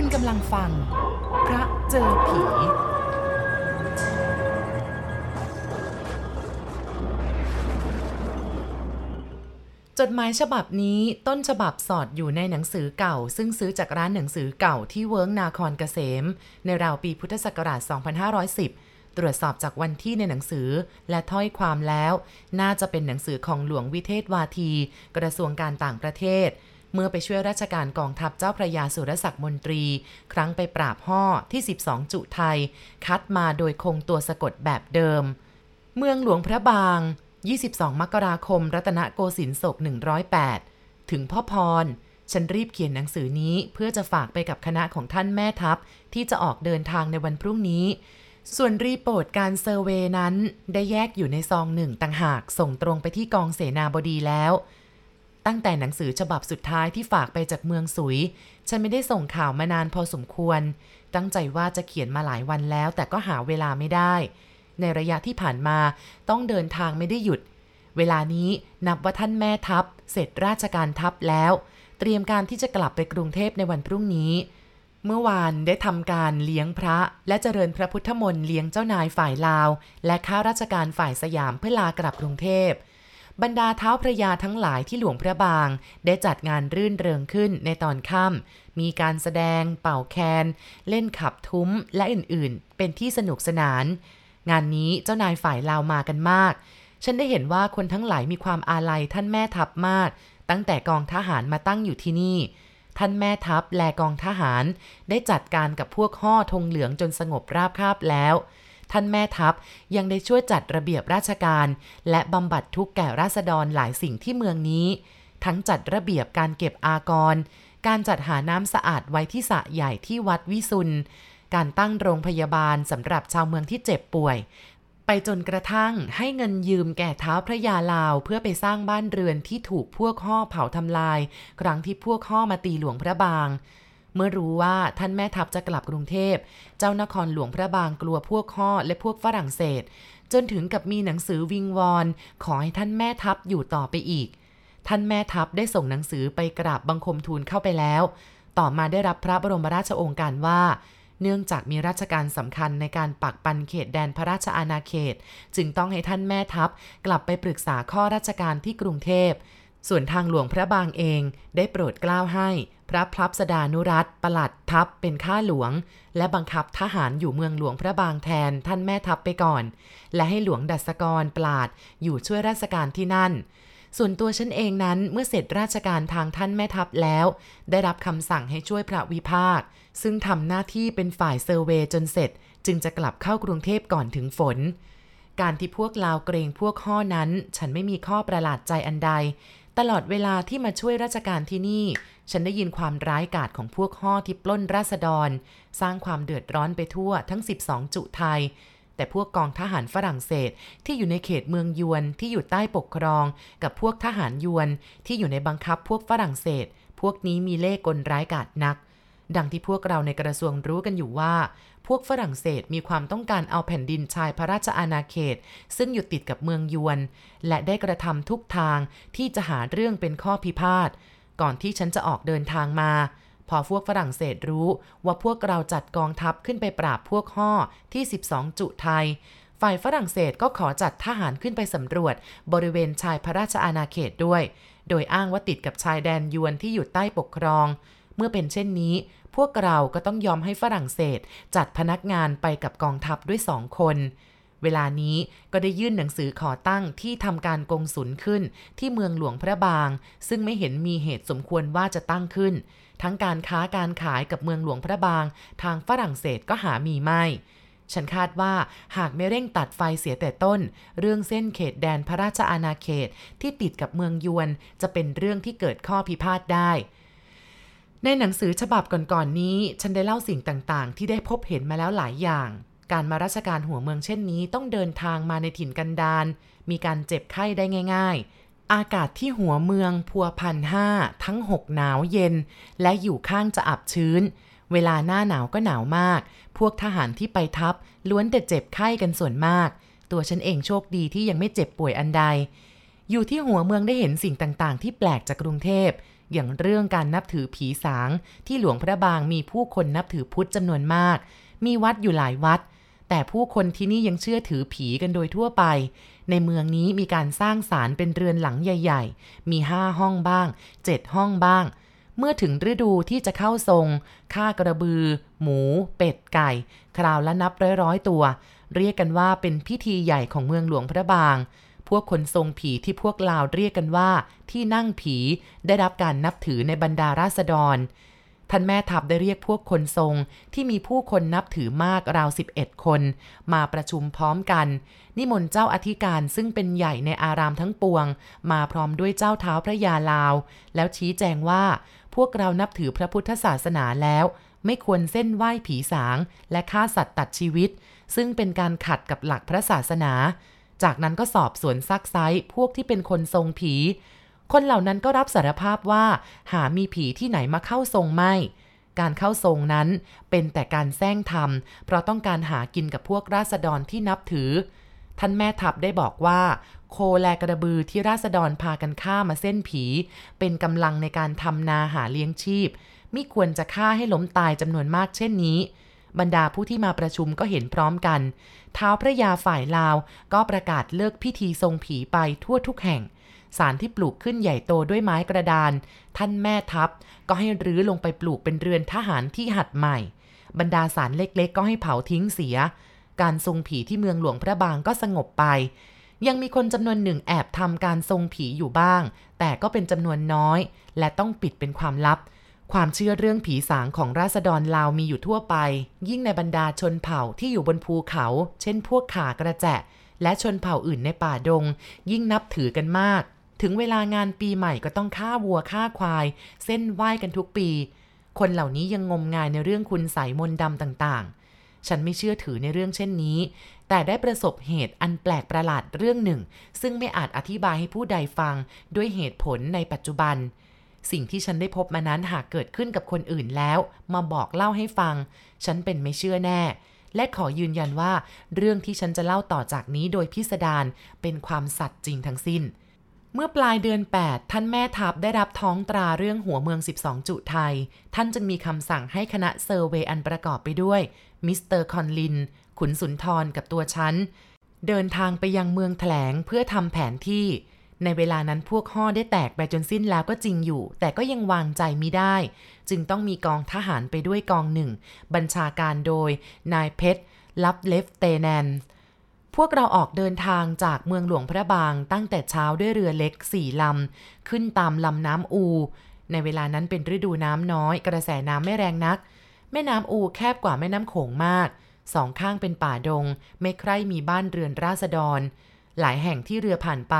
คุณกำลังฟัง พระเจอผี จดหมายฉบับนี้ต้นฉบับสอดอยู่ในหนังสือเก่า ซึ่งซื้อจากร้านหนังสือเก่าที่เวิร์กนาคอนเกษม ในราวปีพุทธศักราช 2510 ตรวจสอบจากวันที่ในหนังสือและถ้อยความแล้ว น่าจะเป็นหนังสือของหลวงวิเทศวาที กระทรวงการต่างประเทศ เมื่อไปช่วยราชการกองทัพเจ้าพระยาสุรศักดิ์มนตรี ครั้งไปปราบฮ่อที่ 12 จุไทย คัดมาโดยคงตัวสะกดแบบเดิม เมืองหลวงพระบาง 22 มกราคม รัตนโกสินทร์ศก 108 ถึงพ่อพรฉันรีบเขียนหนังสือนี้เพื่อจะฝากไปกับคณะของท่านแม่ทัพ ที่จะออกเดินทางในวันพรุ่งนี้ ส่วน report การ surveyนั้น ได้แยกอยู่ในซองหนึ่งต่างหากส่งตรงไปที่กองเสนาบดีแล้ว ตั้งแต่หนังสือฉบับสุดท้ายที่ฝากไปจากเมืองสุย ฉันไม่ได้ส่งข่าวมานานพอสมควร ตั้งใจว่าจะเขียนมาหลายวันแล้ว แต่ก็หาเวลาไม่ได้ ในระยะที่ผ่านมาต้องเดินทางไม่ได้หยุด เวลานี้นับว่าท่านแม่ทัพ เสร็จราชการทัพแล้ว เตรียมการที่จะกลับไปกรุงเทพในวันพรุ่งนี้ เมื่อวานได้ทำการเลี้ยงพระ และเจริญพระพุทธมนต์เลี้ยงเจ้านายฝ่ายลาว และข้าราชการฝ่ายสยามเพื่อลากลับกรุงเทพ บรรดาเท้าพระยาทั้งหลายที่หลวงพระบาง ได้จัดงานรื่นเริงขึ้นในตอนค่ำมีการแสดง เป่าแคน เล่นขับทุ้มและอื่นๆ เป็นที่สนุกสนาน งานนี้เจ้านายฝ่ายลาวมากันมาก ฉันได้เห็นว่าคนทั้งหลายมีความอาลัยท่านแม่ทัพมาก ตั้งแต่กองทหารมาตั้งอยู่ที่นี่ท่านแม่ทัพแลกองทหาร ได้จัดการกับพวกห่อธงเหลืองจนสงบราบคาบแล้ว ท่านแม่ทัพยังได้ช่วยจัดระเบียบราชการ และบำบัดทุกข์แก่ราษฎรหลายสิ่งที่เมืองนี้ ทั้งจัดระเบียบการเก็บอากร การจัดหาน้ำสะอาดไว้ที่สระใหญ่ที่วัดวิสุนการตั้งโรงพยาบาลสำหรับชาวเมืองที่เจ็บป่วย ไปจนกระทั่งให้เงินยืมแก่เท้าพระยาลาวเพื่อไปสร้างบ้านเรือนที่ถูกพวกห่อเผาทำลาย ครั้งที่พวกห่อมาตีหลวงพระบาง เมื่อรู้ว่าท่านแม่ทัพจะกลับกรุงเทพ เจ้านครหลวงพระบางกลัวพวกห่อและพวกฝรั่งเศส จนถึงกับมีหนังสือวิงวอนขอให้ท่านแม่ทัพอยู่ต่อไปอีก ท่านแม่ทัพได้ส่งหนังสือไปกราบบังคมทูลเข้าไปแล้ว ต่อมาได้รับพระบรมราชโองการว่าเนื่องจากมีราชการสำคัญในการปักปันเขตแดนพระราชอาณาเขต จึงต้องให้ท่านแม่ทัพกลับไปปรึกษาข้อราชการที่กรุงเทพ ส่วนทางหลวงพระบางเองได้โปรดกล้าวให้ พระพลับสดานุรัตประหลัดทัพเป็นข้าหลวง และบังคับทหารอยู่เมืองหลวงพระบางแทนท่านแม่ทัพไปก่อน และให้หลวงดัสกรปราดอยู่ช่วยราชการที่นั่น ส่วนตัวฉันเองนั้นเมื่อเสร็จราชการทางท่านแม่ทัพแล้ว ได้รับคำสั่งให้ช่วยพระวิภาค ซึ่งทำหน้าที่เป็นฝ่ายเซอร์เวจนเสร็จ จึงจะกลับเข้ากรุงเทพก่อนถึงฝนการที่พวกลาวเกรงพวกข้อนั้น ฉันไม่มีข้อประหลาดใจอันใด ตลอดเวลาที่มาช่วยราชการที่นี่ ฉันได้ยินความร้ายกาจของพวกห่อที่ปล้นราษฎร สร้างความเดือดร้อนไปทั่วทั้ง 12 จุไทย แต่พวกกองทหารฝรั่งเศสที่อยู่ในเขตเมืองยวนที่อยู่ใต้ปกครอง กับพวกทหารยวนที่อยู่ในบังคับพวกฝรั่งเศส พวกนี้มีเล่ห์กลร้ายกาจนัก ดังที่พวกเราในกระทรวงรู้กันอยู่ว่า พวกฝรั่งเศสมีความต้องการเอาแผ่นดินชายพระราชอาณาเขต ซึ่งอยู่ติดกับเมืองยวน และได้กระทำทุกทางที่จะหาเรื่องเป็นข้อพิพาท ก่อนที่ฉันจะออกเดินทางมา พอพวกฝรั่งเศสรู้ว่าพวกเราจัดกองทัพขึ้นไปปราบพวกห่อที่ 12 จุไทย ฝ่ายฝรั่งเศสก็ขอจัดทหารขึ้นไปสำรวจ บริเวณชายพระราชอาณาเขตด้วย โดยอ้างว่าติดกับชายแดนยวนที่อยู่ใต้ปกครอง เมื่อเป็นเช่นนี้ พวกเราก็ต้องยอมให้ฝรั่งเศสจัดพนักงานไปกับกองทัพด้วยสองคน เวลานี้ก็ได้ยื่นหนังสือขอตั้งที่ทำการกงสุลขึ้นที่เมืองหลวงพระบาง ซึ่งไม่เห็นมีเหตุสมควรว่าจะตั้งขึ้น ทั้งการค้าการขายกับเมืองหลวงพระบาง ทางฝรั่งเศสก็หามีไม่ฉันคาดว่าหากไม่เร่งตัดไฟเสียแต่ต้น เรื่องเส้นเขตแดนพระราชอาณาเขตที่ติดกับเมืองยวน จะเป็นเรื่องที่เกิดข้อพิพาทได้ ในหนังสือฉบับก่อนๆนนี้ ฉันได้เล่าสิ่งต่างๆ ที่ได้พบเห็นมาแล้วหลายอย่าง การมาราชการหัวเมืองเช่นนี้ต้องเดินทางมาในถิ่นกันดารมีการเจ็บไข้ได้ง่าย ๆ อากาศที่หัวเมืองพัวพันห้าทั้งหกหนาวเย็น และอยู่ข้างจะอับชื้น เวลาหน้าหนาวก็หนาวมาก พวกทหารที่ไปทัพล้วนแต่เจ็บไข้กันส่วนมาก ตัวฉันเองโชคดีที่ยังไม่เจ็บป่วยอันใด อยู่ที่หัวเมืองได้เห็นสิ่งต่างๆ ที่แปลกจากกรุงเทพ อย่างเรื่องการนับถือผีสาง ที่หลวงพระบางมีผู้คนนับถือพุทธจำนวนมาก มีวัดอยู่หลายวัด แต่ผู้คนที่นี่ยังเชื่อถือผีกันโดยทั่วไป ในเมืองนี้มีการสร้างศาลเป็นเรือนหลังใหญ่ ๆ มีห้าห้องบ้างเจ็ดห้องบ้าง เมื่อถึงฤดูที่จะเข้าทรงฆ่ากระบือ หมู เป็ดไก่ คราวละนับร้อยๆตัว เรียกกันว่าเป็นพิธีใหญ่ของเมืองหลวงพระบาง พวกคนทรงผีที่พวกลาวเรียกกันว่า ที่นั่งผีได้รับการนับถือในบรรดาราษฎร ท่านแม่ทัพได้เรียกพวกคนทรงที่มีผู้คนนับถือมากราว 11 คน มาประชุมพร้อมกัน นิมนต์เจ้าอธิการซึ่งเป็นใหญ่ในอารามทั้งปวง มาพร้อมด้วยเจ้าเท้าพระยาลาว แล้วชี้แจงว่า พวกเรานับถือพระพุทธศาสนาแล้วไม่ควรเส้นไหว้ผีสาง และฆ่าสัตว์ตัดชีวิต ซึ่งเป็นการขัดกับหลักพระศาสนา จากนั้นก็สอบสวนซักไซพวกที่เป็นคนทรงผี คนเหล่านั้นก็รับสารภาพว่า หามีผีที่ไหนมาเข้าทรงไม่ การเข้าทรงนั้นเป็นแต่การแซงทำเพราะต้องการหากินกับพวกราษฎรที่นับถือ ท่านแม่ทัพได้บอกว่า โคแลกระบือที่ราษฎรพากันฆ่ามาเส้นผี เป็นกำลังในการทำนาหาเลี้ยงชีพ ไม่ควรจะฆ่าให้ล้มตายจำนวนมากเช่นนี้ บรรดาผู้ที่มาประชุมก็เห็นพร้อมกันเท้าพระยาฝ่ายลาวก็ประกาศเลิกพิธีทรงผีไปทั่วทุกแห่งสารที่ปลูกขึ้นใหญ่โตด้วยไม้กระดาน ท่านแม่ทัพ ก็ให้รื้อลงไปปลูกเป็นเรือนทหารที่หัดใหม่ บรรดาสารเล็กๆ ก็ให้เผาทิ้งเสีย การทรงผีที่เมืองหลวงพระบางก็สงบไป ยังมีคนจำนวนหนึ่งแอบทำการทรงผีอยู่บ้าง แต่ก็เป็นจำนวนน้อย และต้องปิดเป็นความลับ ความเชื่อเรื่องผีสางของราษฎรลาวมีอยู่ทั่วไป ยิ่งในบรรดาชนเผ่าที่อยู่บนภูเขา เช่นพวกขากระแจะ และชนเผ่าอื่นในป่าดง ยิ่งนับถือกันมาก ถึงเวลางานปีใหม่ก็ต้องฆ่าวัวฆ่าควาย เส้นไหว้กันทุกปี คนเหล่านี้ยังงมงายในเรื่องคุณใสมนต์ดำต่างๆ ฉันไม่เชื่อถือในเรื่องเช่นนี้ แต่ได้ประสบเหตุอันแปลกประหลาดเรื่องหนึ่ง ซึ่งไม่อาจอธิบายให้ผู้ใดฟังด้วยเหตุผลในปัจจุบัน สิ่งที่ฉันได้พบมานั้นหากเกิดขึ้นกับคนอื่นแล้ว มาบอกเล่าให้ฟัง ฉันเป็นไม่เชื่อแน่ และขอยืนยันว่า เรื่องที่ฉันจะเล่าต่อจากนี้โดยพิสดารเป็นความสัตย์จริงทั้งสิ้น เมื่อปลายเดือน 8 ท่านแม่ทัพได้รับท้องตราเรื่องหัวเมือง 12 จุไทย ท่านจึงมีคำสั่งให้คณะ survey อันประกอบไปด้วยมิสเตอร์คอนลิน ขุนสุนทรกับตัวฉันเดินทางไปยังเมืองแถงเพื่อทำแผนที่ ในเวลานั้นพวกฮ่อได้แตกไปจนสิ้นแล้วก็จริงอยู่ แต่ก็ยังวางใจไมิได้ จึงต้องมีกองทหารไปด้วยกองหนึ่ง บัญชาการโดย นายเพชร sub-lieutenantพวกเราออกเดินทางจากเมืองหลวงพระบางตั้งแต่เช้าด้วยเรือเล็กสี่ลำ ขึ้นตามลำน้ำอู ในเวลานั้นเป็นฤดูน้ำน้อย กระแสน้ำไม่แรงนัก แม่น้ำอูแคบกว่าแม่น้ำโขงมาก สองข้างเป็นป่าดง ไม่ใคร่มีบ้านเรือนราษฎร หลายแห่งที่เรือผ่านไป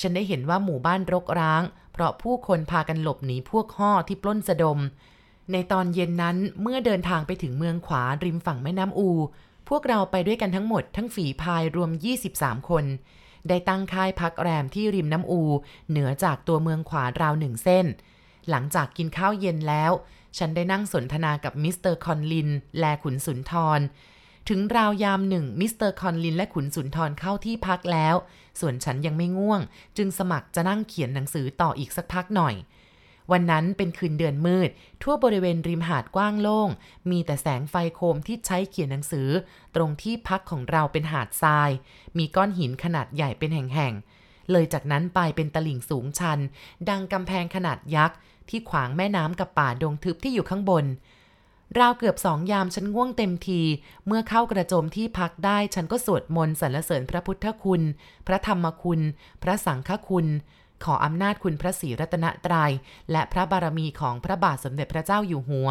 ฉันได้เห็นว่าหมู่บ้านรกร้าง เพราะผู้คนพากันหลบหนีพวกห่อที่ปล้นสะดม ในตอนเย็นนั้นเมื่อเดินทางไปถึงเมืองขวาริมฝั่งแม่น้ำอู พวกเราไปด้วยกันทั้งหมดทั้งฝีพายรวม 23 คน ได้ตั้งค่ายพักแรมที่ริมน้ำอู เหนือจากตัวเมืองขวาราวหนึ่งเส้น หลังจากกินข้าวเย็นแล้ว ฉันได้นั่งสนทนากับมิสเตอร์คอนลิน และขุนสุนทร ถึงราวยามหนึ่งมิสเตอร์คอนลินและขุนสุนทรเข้าที่พักแล้ว ส่วนฉันยังไม่ง่วง จึงสมัครจะนั่งเขียนหนังสือต่ออีกสักพักหน่อย วันนั้นเป็นคืนเดือนมืด ทั่วบริเวณริมหาดกว้างโล่ง มีแต่แสงไฟโคมที่ใช้เขียนหนังสือ ตรงที่พักของเราเป็นหาดทราย มีก้อนหินขนาดใหญ่เป็นแห่งๆ เลยจากนั้นไปเป็นตลิ่งสูงชัน ดังกำแพงขนาดยักษ์ที่ขวางแม่น้ำกับป่าดงทึบที่อยู่ข้างบน ราวเกือบสองยามฉันง่วงเต็มที เมื่อเข้ากระโจมที่พักได้ฉันก็สวดมนต์สรรเสริญพระพุทธคุณ พระธรรมคุณ พระสังฆคุณ ขออำนาจคุณพระศรีรัตนตรยัย และพระบารมีของพระบาทสมเด็จพระเจ้าอยู่หัว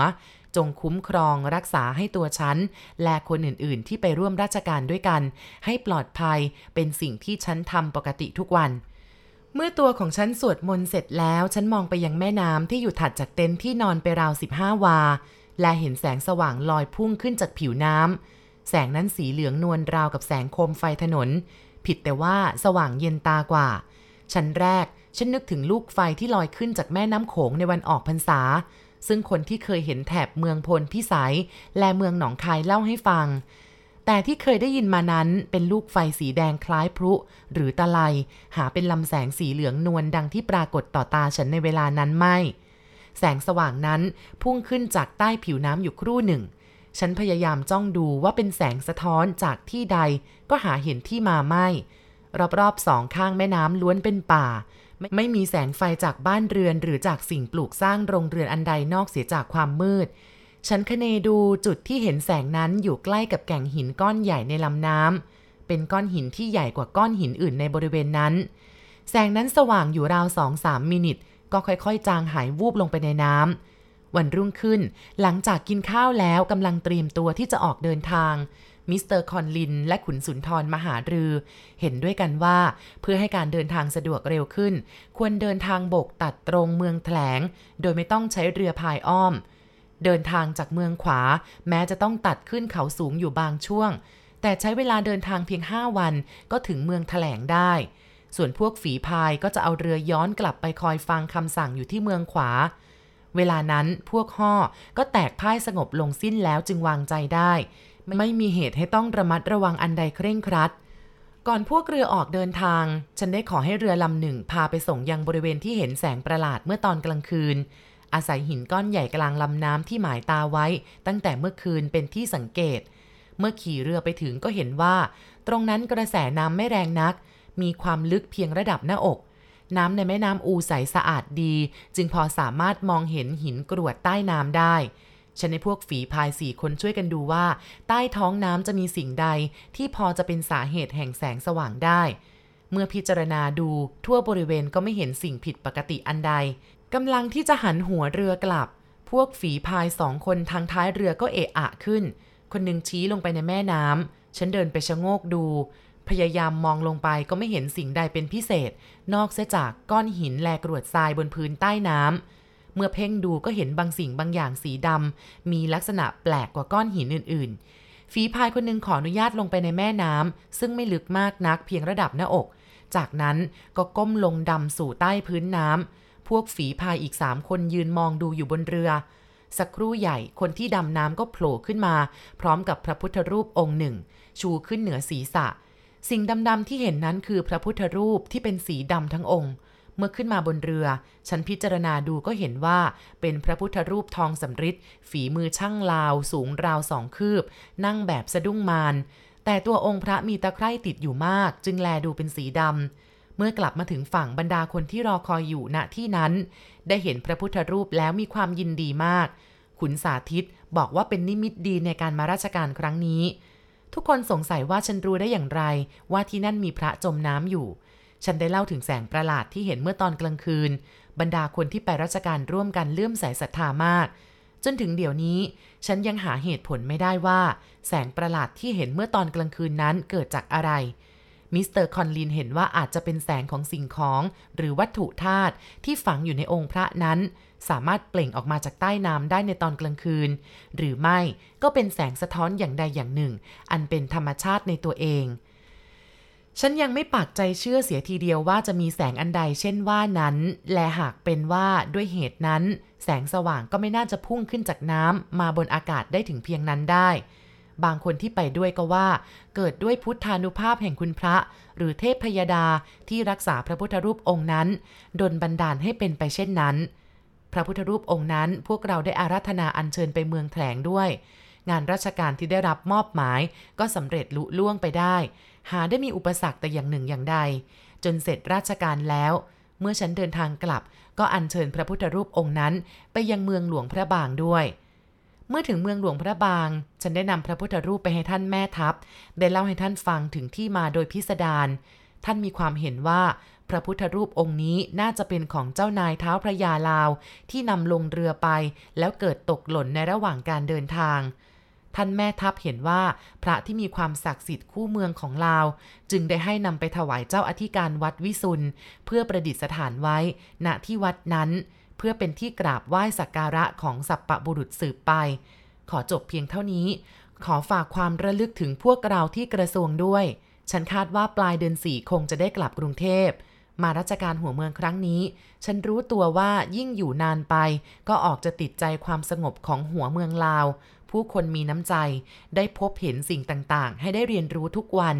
จงคุ้มครองรักษาให้ตัวฉัน และคนอื่นๆ ที่ไปร่วมราชการด้วยกัน ให้ปลอดภัยเป็นสิ่งที่ฉันทำปกติทุกวันเมื่อตัวของฉันสวดมนต์เสร็จแล้ว ฉันมองไปยังแม่น้ำที่อยู่ถัดจากเต็นท์ที่นอนไปราว 15 วา และเห็นแสงสว่างลอยพุ่งขึ้นจากผิวน้ำแสงนั้นสีเหลืองนวลราวกับแสงโคมไฟถนน ผิดแต่ว่าสว่างเย็นตากว่า ชั้นแรกฉันนึกถึงลูกไฟที่ลอยขึ้นจากแม่น้ำโขงในวันออกพรรษา ซึ่งคนที่เคยเห็นแถบเมืองพลพิสัย และเมืองหนองคายเล่าให้ฟัง แต่ที่เคยได้ยินมานั้นเป็นลูกไฟสีแดงคล้ายพลุ หรือตะไลหาเป็นลำแสงสีเหลืองนวลดังที่ปรากฏต่อตาฉันในเวลานั้นไม่ แสงสว่างนั้นพุ่งขึ้นจากใต้ผิวน้ำอยู่ครู่หนึ่ง ฉันพยายามจ้องดูว่าเป็นแสงสะท้อนจากที่ใดก็หาเห็นที่มาไม่ รอบๆสองข้างแม่น้ำล้วนเป็นป่าไม่มีแสงไฟจากบ้านเรือนหรือจากสิ่งปลูกสร้างโรงเรือนอันใดนอกเสียจากความมืด ฉันคเนดูจุดที่เห็นแสงนั้นอยู่ใกล้กับแก่งหินก้อนใหญ่ในลำน้ำเป็นก้อนหินที่ใหญ่กว่าก้อนหินอื่นในบริเวณนั้น แสงนั้นสว่างอยู่ราวสองสามมินิท ก็ค่อยๆ จางหายวูบลงไปในน้เช้าวันรุ่งขึ้น หลังจากกินข้าวแล้วกำลังเตรียมตัวที่จะออกเดินทางมิสเตอร์คอนลินและขุนสุนทรมหารือ เห็นด้วยกันว่าเพื่อให้การเดินทางสะดวกเร็วขึ้น ควรเดินทางบกตัดตรงเมืองแถง โดยไม่ต้องใช้เรือพายอ้อม เดินทางจากเมืองขวา แม้จะต้องตัดขึ้นเขาสูงอยู่บางช่วง แต่ใช้เวลาเดินทางเพียง 5 วันก็ถึงเมืองแถงได้ ส่วนพวกฝีพายก็จะเอาเรือย้อนกลับไปคอยฟังคำสั่งอยู่ที่เมืองขวา เวลานั้นพวกห่อก็แตกพ่ายสงบลงสิ้นแล้วจึงวางใจได้ ไม่มีเหตุให้ต้องระมัดระวังอันใดเคร่งครัด ก่อนพวกเรือออกเดินทาง ฉันได้ขอให้เรือลำหนึ่งพาไปส่งยังบริเวณที่เห็นแสงประหลาดเมื่อตอนกลางคืน อาศัยหินก้อนใหญ่กลางลำน้ำที่หมายตาไว้ ตั้งแต่เมื่อคืนเป็นที่สังเกต เมื่อขี่เรือไปถึงก็เห็นว่า ตรงนั้นกระแสน้ำไม่แรงนัก มีความลึกเพียงระดับหน้าอก น้ำในแม่น้ำอูใสสะอาดดี จึงพอสามารถมองเห็นหินกรวดใต้น้ำได้ฉันในพวกฝีพายสี่คนช่วยกันดูว่า ใต้ท้องน้ำจะมีสิ่งใดที่พอจะเป็นสาเหตุแห่งแสงสว่างได้ เมื่อพิจารณาดูทั่วบริเวณก็ไม่เห็นสิ่งผิดปกติอันใดกำลังที่จะหันหัวเรือกลับ พวกฝีพายสองคนทางท้ายเรือก็เอะอะขึ้น คนหนึ่งชี้ลงไปในแม่น้ำฉันเดินไปชะโงกดู พยายามมองลงไปก็ไม่เห็นสิ่งใดเป็นพิเศษ นอกเสียจากก้อนหินแลกรวดทรายบนพื้นใต้น้ำเมื่อเพ่งดูก็เห็นบางสิ่งบางอย่างสีดำมีลักษณะแปลกกว่าก้อนหินอื่น ๆ ฝีพายคนนึงขออนุญาตลงไปในแม่น้ำซึ่งไม่ลึกมากนักเพียงระดับหน้าอก จากนั้นก็ก้มลงดำสู่ใต้พื้นน้ำพวกฝีพายอีกสามคนยืนมองดูอยู่บนเรือสักครู่ใหญ่คนที่ดำน้ำก็โผล่ขึ้นมา พร้อมกับพระพุทธรูปองค์หนึ่ง ชูขึ้นเหนือศีรษะ สิ่งดำๆที่เห็นนั้นคือพระพุทธรูปที่เป็นสีดำทั้งองค์ เมื่อขึ้นมาบนเรือ ฉันพิจารณาดูก็เห็นว่าเป็นพระพุทธรูปทองสำริดฝีมือช่างลาวสูงราวสองคืบ นั่งแบบสะดุ้งมานแต่ตัวองค์พระมีตะไคร่ติดอยู่มาก จึงแลดูเป็นสีดำเมื่อกลับมาถึงฝั่งบรรดาคนที่รอคอยอยู่ณที่นั้น ได้เห็นพระพุทธรูปแล้วมีความยินดีมาก ขุนสาธิตบอกว่าเป็นนิมิตดีในการมาราชการครั้งนี้ ทุกคนสงสัยว่าฉันรู้ได้อย่างไร ว่าที่นั่นมีพระจมน้ำอยู่ ฉันได้เล่าถึงแสงประหลาดที่เห็นเมื่อตอนกลางคืน บรรดาคนที่ไปราชการร่วมกันเลื่อมใสศรัทธามาก จนถึงเดี๋ยวนี้ ฉันยังหาเหตุผลไม่ได้ว่า แสงประหลาดที่เห็นเมื่อตอนกลางคืนนั้นเกิดจากอะไรมิสเตอร์คอนลินเห็นว่าอาจจะเป็นแสงของสิ่งของ หรือวัตถุธาตุที่ฝังอยู่ในองค์พระนั้น สามารถเปล่งออกมาจากใต้น้ำได้ในตอนกลางคืน หรือไม่ก็เป็นแสงสะท้อนอย่างใดอย่างหนึ่ง อันเป็นธรรมชาติในตัวเองฉันยังไม่ปากใจเชื่อเสียทีเดียวว่าจะมีแสงอันใดเช่นว่านั้น และหากเป็นว่าด้วยเหตุนั้น แสงสว่างก็ไม่น่าจะพุ่งขึ้นจากน้ำมาบนอากาศได้ถึงเพียงนั้นได้ บางคนที่ไปด้วยก็ว่า เกิดด้วยพุทธานุภาพแห่งคุณพระ หรือเทพพยดาที่รักษาพระพุทธรูปองค์นั้น ดนบันดาลให้เป็นไปเช่นนั้น พระพุทธรูปองค์นั้นพวกเราได้อาราธนาอัญเชิญไปเมืองแถลงด้วย งานราชการที่ได้รับมอบหมายก็สำเร็จลุล่วงไปได้ หาได้มีอุปสรรคแต่อย่างหนึ่งอย่างใด จนเสร็จราชการแล้ว เมื่อฉันเดินทางกลับ ก็อัญเชิญพระพุทธรูปองค์นั้น ไปยังเมืองหลวงพระบางด้วยเมื่อถึงเมืองหลวงพระบาง ฉันได้นำพระพุทธรูปไปให้ท่านแม่ทัพ ได้เล่าให้ท่านฟังถึงที่มาโดยพิสดาร ท่านมีความเห็นว่าพระพุทธรูปองค์นี้น่าจะเป็นของเจ้านายเท้าพระยาลาว ที่นำลงเรือไป แล้วเกิดตกหล่นในระหว่างการเดินทาง ท่านแม่ทัพเห็นว่าพระที่มีความศักดิ์สิทธิ์คู่เมืองของลาว จึงได้ให้นำไปถวายเจ้าอธิการวัดวิสุนเพื่อประดิษฐานไว้ ณที่วัดนั้น เพื่อเป็นที่กราบไหว้สักการะของสัปปะบุรุษสืบไป ขอจบเพียงเท่านี้ ขอฝากความระลึกถึงพวกเราที่กระทรวงด้วย ฉันคาดว่าปลายเดือนสี่คงจะได้กลับกรุงเทพ มาราชการหัวเมืองครั้งนี้ ฉันรู้ตัวว่ายิ่งอยู่นานไป ก็ออกจะติดใจความสงบของหัวเมืองลาว ผู้คนมีน้ำใจ ได้พบเห็นสิ่งต่างๆ ให้ได้เรียนรู้ทุกวัน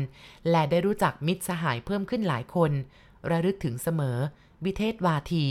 และได้รู้จักมิตรสหายเพิ่มขึ้นหลายคน ระลึกถึงเสมอ วิเทศวาที